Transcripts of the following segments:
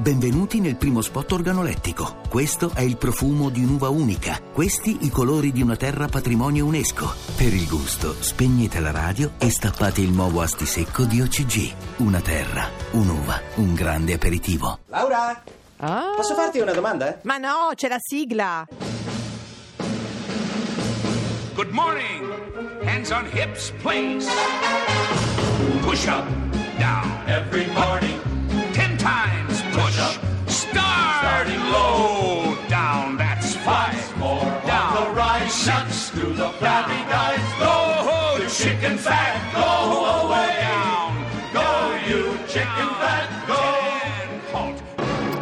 Benvenuti nel primo spot organolettico. Questo è il profumo di un'uva unica. Questi i colori di una terra patrimonio UNESCO. Per il gusto, spegnete la radio e stappate il nuovo asti secco di OCG. Una terra, un'uva, un grande aperitivo. Laura, Ah. posso farti una domanda? Ma no, c'è la sigla. Good morning. Hands on hips, please. Push up, down. Every morning. Guys. Go, you chicken fat. Go away. Down. Go, you chicken fat. Go.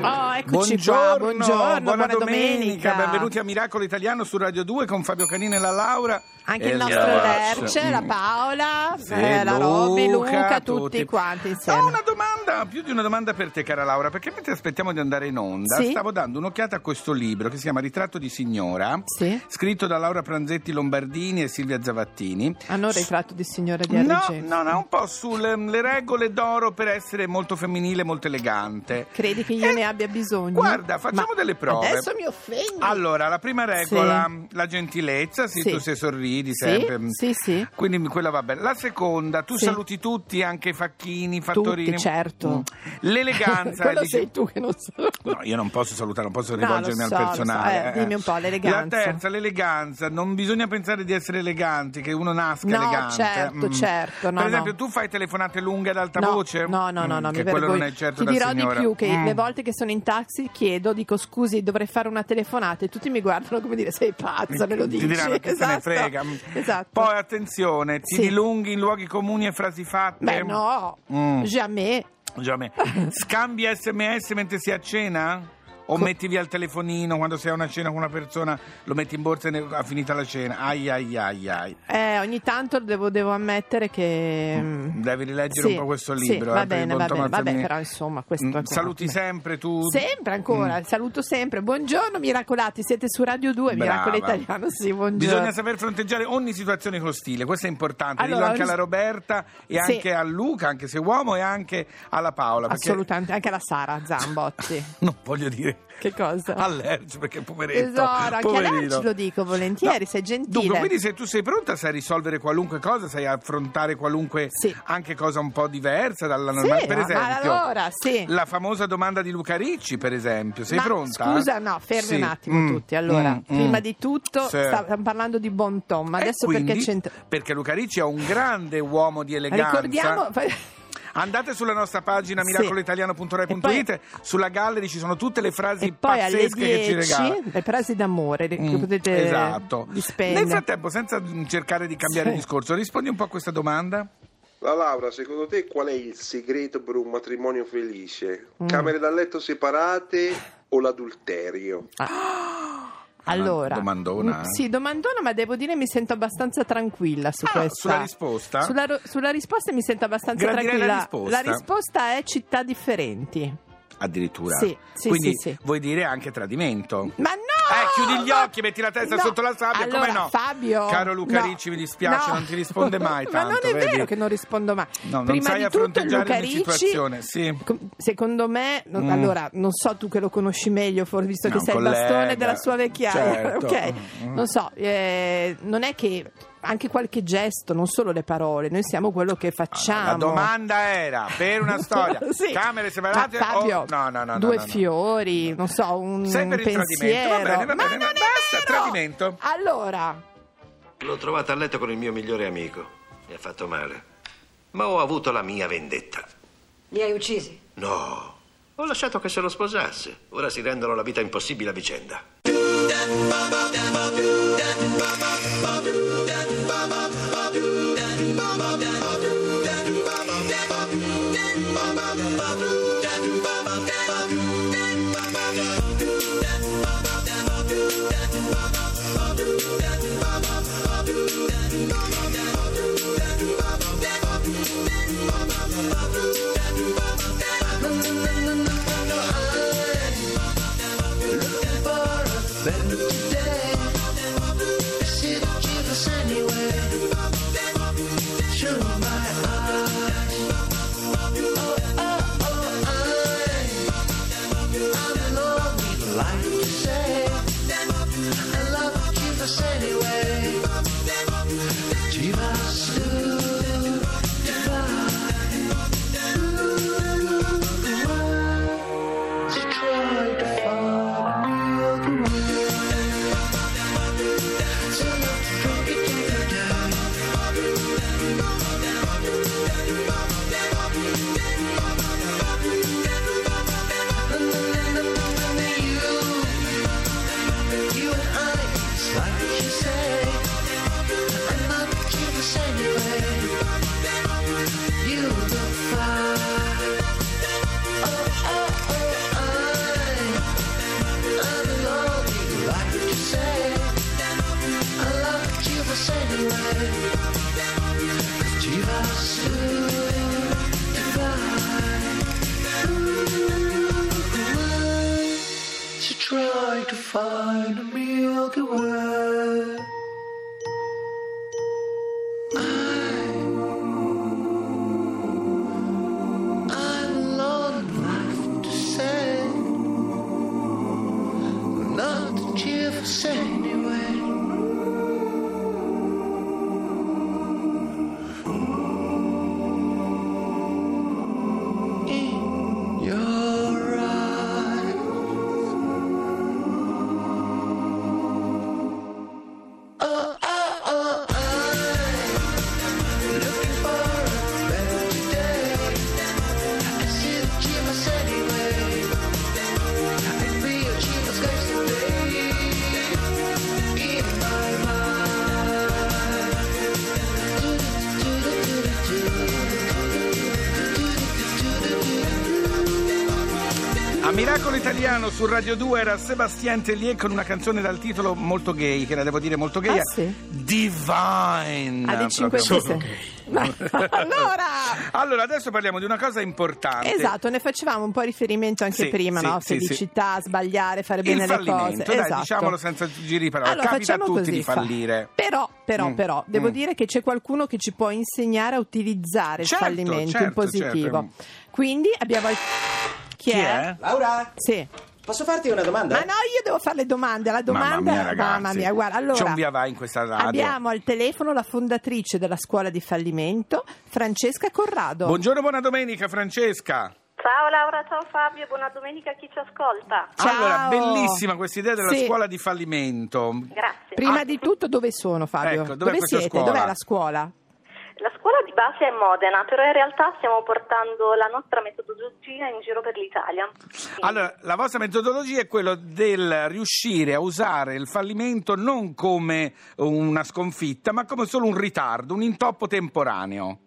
Oh, eccoci qua. Buongiorno, buona, domenica. benvenuti a Miracolo Italiano su Radio 2 con Fabio Canini e la Laura. Anche il nostro Lerch. Lerce, la. Paola, Sì, eh, la Roby, Luca, tutti. tutti quanti Ho insieme. una domanda, più di una domanda per te, cara Laura, perché mentre aspettiamo di andare in onda, Sì. stavo dando un'occhiata a questo libro che si chiama Ritratto di signora, Sì. scritto da Laura Pranzetti Lombardini e Silvia Zavattini. Hanno ritratto di signora di No, no, no, un po' sulle le regole d'oro per essere molto femminile, molto elegante. Credi che io Eh, ne abbia bisogno? Guarda, facciamo Ma delle prove. Adesso mi offendi. Allora, la prima regola, la gentilezza, sì, Sì. tu sei sorridi Sì, sempre. sì, sì. Quindi quella va bene. La seconda, tu Sì. saluti tutti, anche i facchini, i fattorini. Tutti, certo. Mm. L'eleganza. Quello dici- sei tu che non so. No, io non posso salutare, non posso No, rivolgermi lo al so, lo so. personale. Eh, dimmi un po', l'eleganza. La terza, l'eleganza. Non bisogna pensare di essere eleganti, che uno nasca No, elegante. certo, Mm. certo, no, per esempio, no. tu fai telefonate lunghe ad alta No, voce? no, no, no, Mm, no, che mi quello non vergogno. è certo Ti da dirò signora. di più che Mm. le volte che sono in taxi chiedo, dico scusi, dovrei fare una telefonata e tutti mi guardano come dire sei pazza, me lo dici. Ti diranno che se ne Esatto. frega. Esatto. Poi attenzione, ti Sì. dilunghi in luoghi comuni e frasi fatte. Beh no, Mm. jamais. Già me. Scambi sms mentre si a cena? O metti via il telefonino quando sei a una cena con una persona, lo metti in borsa e ne- ha finita la cena? Ai ai ai ai. Eh, ogni tanto devo, devo ammettere che... mm, Devi rileggere sì, un po' questo sì, libro. va eh, bene, va bene, vabbè, però insomma questo Mm, è Saluti sempre tu. Sempre ancora, saluto sempre. Buongiorno miracolati, siete su Radio 2, Miracolo Brava. Italiano, sì, buongiorno. Bisogna saper fronteggiare ogni situazione con stile, questo è importante. Allora, Dillo anche alla Roberta e Sì. anche a Luca, anche se uomo, e anche alla Paola. Assolutamente, anche la Sara Zambotti. non voglio dire che cosa? all'ercio perché poveretto. Tesoro, anche a poverino. Lerch lo dico volentieri, sei gentile. Dunque, quindi se tu sei pronta sai risolvere qualunque cosa, sai affrontare qualunque Sì. anche cosa un po' diversa dalla Sì, normale. per ma esempio, allora, sì. la famosa domanda di Luca Ricci, per esempio. Sei Ma pronta? Scusa, no, fermi Sì. un attimo Mm, tutti. Allora, mm, prima mm. di tutto Sì. stiamo parlando di bon ton, ma E adesso quindi, perché c'entra... Perché Luca Ricci è un grande uomo di eleganza. Ricordiamo... Andate sulla nostra pagina Sì. miracoloitaliano.rai.it, E sulla gallery ci sono tutte le frasi poi pazzesche che ci 10 regala. le frasi d'amore che Mm, potete esatto. dispendere. Nel frattempo, senza cercare di cambiare Sì. discorso, rispondi un po' a questa domanda. La Laura, secondo te qual è il segreto per un matrimonio felice? Mm. Camere da letto separate o l'adulterio? Allora, domandona, mm. Sì, domandona, ma devo dire mi sento abbastanza tranquilla su Ah, questa. sulla risposta? Sulla, sulla risposta mi sento abbastanza Gradirei la tranquilla. risposta. risposta è città differenti. Addirittura. Sì, sì, Quindi sì, sì. vuoi dire anche tradimento. Ma no! Eh, chiudi gli ma- occhi, metti la testa No. sotto la sabbia, Allora, come no? Fabio, Caro Luca no. Ricci, mi dispiace, No. non ti risponde mai Ma tanto, non è vedi? vero che non rispondo mai. No, non Prima sai di tutto, fronteggiare Luca ogni Ricci, situazione, sì. secondo me, Mm. allora, non so tu che lo conosci meglio, visto che sei il bastone della sua vecchiaia, certo. ok? Mm. Non so, eh, non è che anche qualche gesto, non solo le parole, noi siamo quello che facciamo. La domanda era per una storia, Sì. camere separate Ma Fabio, o no, no, no, due no, no. fiori, non so, un Sei per il pensiero. tradimento, va bene, va Ma bene, non è basta, vero! tradimento. Allora, L'ho trovata a letto con il mio migliore amico. Mi ha fatto male. Ma ho avuto la mia vendetta. Li hai uccisi? No. Ho lasciato che se lo sposasse. Ora si rendono la vita impossibile a vicenda. Then find a Milky Way. I, to say. Not anyway. Italiano su Radio 2 era Sebastian Tellier con una canzone dal titolo molto gay, che la devo dire molto gay. Ah, sì? Divine. Ah, di 5 proprio. allora, Allora, adesso parliamo di una cosa importante. esatto, ne facevamo un po' riferimento anche Sì, prima, sì, no? sì, Felicità, sbagliare, fare Il bene le cose. fallimento, dai, esatto. diciamolo senza giri di parole. Allora, Capita a facciamo tutti così, di fa- fallire. Però, però, Mm, però, devo mm. dire che c'è qualcuno che ci può insegnare a utilizzare Certo, il fallimento in certo, positivo. certo. Quindi abbiamo... il- Chi, Chi è? Laura, Sì. posso farti una domanda? Ma no, io devo fare le domande. La domanda, Mamma mia, ragazzi. mamma mia, guarda. Allora, C'è un via vai in questa radio. abbiamo al telefono la fondatrice della scuola di fallimento, Francesca Corrado. Buongiorno, buona domenica, Francesca. Ciao Laura, ciao Fabio, buona domenica a chi ci ascolta. Ciao. Allora, bellissima questa idea della Sì. scuola di fallimento. Grazie. Prima Ah, di tutto, dove sono, Fabio? Ecco, dove siete? scuola? Dov'è la scuola? La scuola di base è Modena, però in realtà stiamo portando la nostra metodologia in giro per l'Italia. Quindi- Allora, la vostra metodologia è quella del riuscire a usare il fallimento non come una sconfitta, ma come solo un ritardo, un intoppo temporaneo.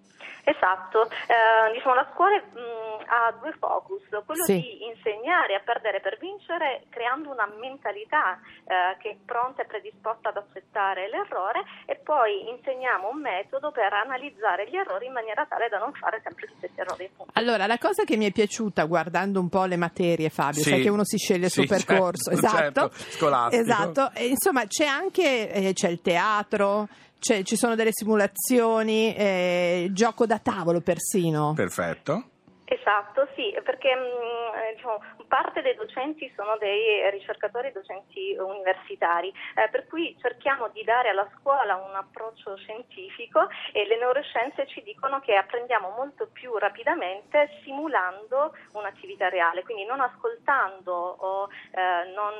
Esatto, Eh, diciamo la scuola mh, ha due focus, quello Sì. di insegnare a perdere per vincere creando una mentalità eh, che è pronta e predisposta ad accettare l'errore e poi insegniamo un metodo per analizzare gli errori in maniera tale da non fare sempre gli stessi errori. Allora, la cosa che mi è piaciuta guardando un po' le materie, Fabio, Sì. sai che uno si sceglie il suo Sì, percorso, certo, esatto. certo, scolastico. Esatto, e, insomma, c'è anche eh, c'è il teatro, c'è- ci sono delle simulazioni, eh, gioco da tavolo persino. Perfetto. Esatto, sì, perché mh, eh, diciamo, parte dei docenti sono dei ricercatori docenti universitari, eh, per cui cerchiamo di dare alla scuola un approccio scientifico e le neuroscienze ci dicono che apprendiamo molto più rapidamente simulando un'attività reale, quindi non ascoltando o eh, non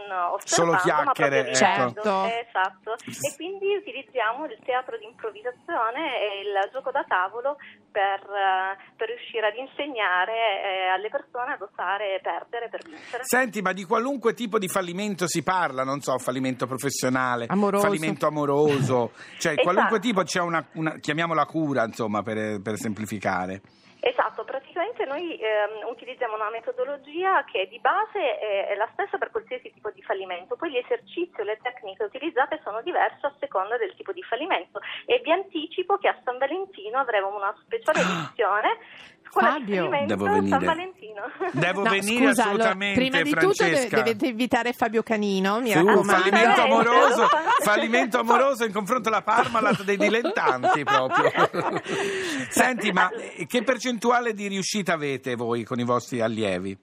Solo osservando, ma chiacchiere, proprio ecco. vivendo. Certo. Eh, esatto. E quindi utilizziamo il teatro di improvvisazione e il gioco da tavolo per, eh, per riuscire ad insegnare eh, alle persone ad osare perdere per vincere. Senti, ma di qualunque tipo di fallimento si parla, non so, fallimento professionale, Amoroso. fallimento amoroso, cioè Esatto. qualunque tipo c'è una, una- chiamiamola cura, insomma, per, per semplificare. Esatto, praticamente noi ehm, utilizziamo una metodologia che di base è, è la stessa per qualsiasi tipo di fallimento, poi gli esercizi o le tecniche utilizzate sono diverse a seconda del tipo di fallimento e vi anticipo che a San Valentino avremo una speciale edizione di Fabio. Devo venire. San Valentino. Devo No, venire scusa, allora, assolutamente, prima di tutto Francesca. dovete invitare Fabio Canino, mi Su, raccomando. fallimento Assolutamente. amoroso, fallimento amoroso in confronto alla Parmalat dei dilettanti proprio. Senti, ma che percentuale di riuscita avete voi con i vostri allievi?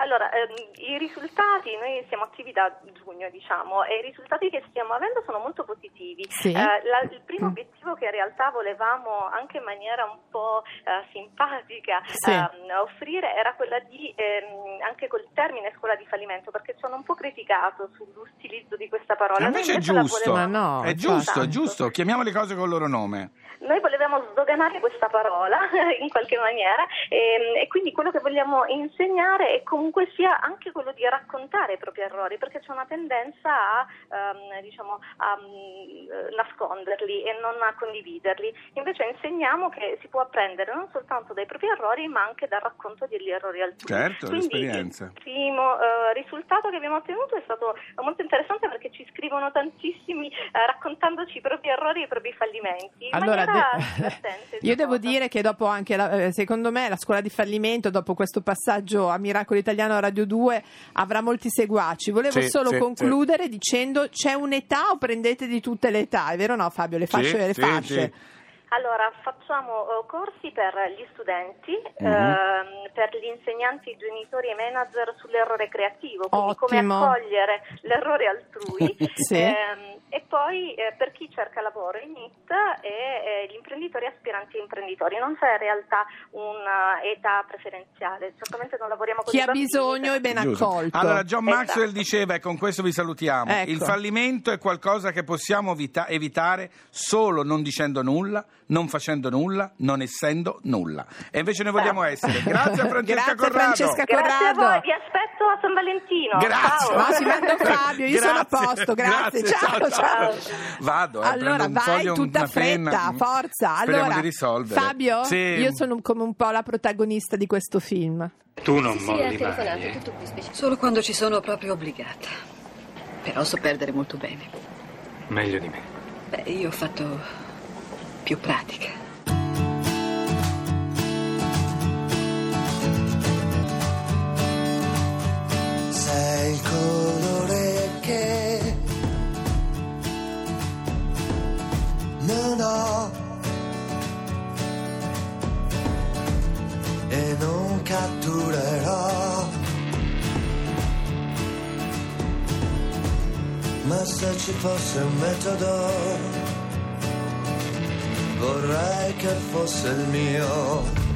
Allora, ehm, i risultati, noi siamo attivi da giugno, diciamo, e i risultati che stiamo avendo sono molto positivi. Sì. Eh, la- il primo Mm. obiettivo che in realtà volevamo anche in maniera un po' eh, simpatica Sì. ehm, offrire era quella di, ehm, anche col termine scuola di fallimento, perché hanno un po' criticato sull'utilizzo di questa parola. Invece è invece la giusto, volevamo- Ma no, è giusto, è giusto, chiamiamo le cose con il loro nome. Noi volevamo sdoganare questa parola in qualche maniera ehm, e, quindi quello che vogliamo insegnare è comunque sia anche quello di raccontare i propri errori perché c'è una tendenza a, ehm, diciamo, a mm, nasconderli e non a condividerli. Invece insegniamo che si può apprendere non soltanto dai propri errori ma anche dal racconto degli errori altrui. Certo, Quindi l'esperienza. il primo eh, risultato che abbiamo ottenuto è stato molto interessante perché ci scrivono tantissimi eh, raccontandoci i propri errori e i propri fallimenti. Allora, de- io devo giocosa. dire che dopo anche, la- eh, secondo me, la scuola di fallimento, dopo questo passaggio a Miracolo Italiano a Radio 2, avrà molti seguaci. Volevo Sì, solo sì, concludere dicendo c'è un'età o prendete di tutte le età, è vero o no Fabio? Le fasce Sì, e le sì, fasce. Allora, facciamo eh, corsi per gli studenti, Mhm. ehm, per gli insegnanti, genitori e manager sull'errore creativo, quindi come Ottimo. accogliere l'errore altrui. Sì. Ehm, e poi eh, per chi cerca lavoro in IT e eh, gli imprenditori aspiranti e imprenditori. Non c'è in realtà un'età preferenziale, certamente non lavoriamo con Chi i ha bambini, bisogno è ben Giusto. accolto. Allora, John Maxwell Esatto. diceva, e con questo vi salutiamo, Ecco. il fallimento è qualcosa che possiamo vita- evitare solo non dicendo nulla, non facendo nulla, non essendo nulla. E invece noi vogliamo essere. Grazie a Francesca Grazie, Corrado. Francesca Grazie a voi, vi aspetto a San Valentino. Grazie. Ciao. No, si manda Fabio, io sono a posto, grazie, ciao, ciao. Vado, eh, Allora vai foglio, tutta una penna. fretta, forza. Speriamo allora, di risolvere. Fabio, Sì. io sono come un po' la protagonista di questo film. Tu non Sì, molli ha mai, eh? tutto qui specifico. Solo quando ci sono proprio obbligata. Però so perdere molto bene. Meglio di me. Beh, io ho fatto più pratica. Sei il colore che non ho e non catturerò. Ma se ci fosse un metodo, vorrei che fosse il mio.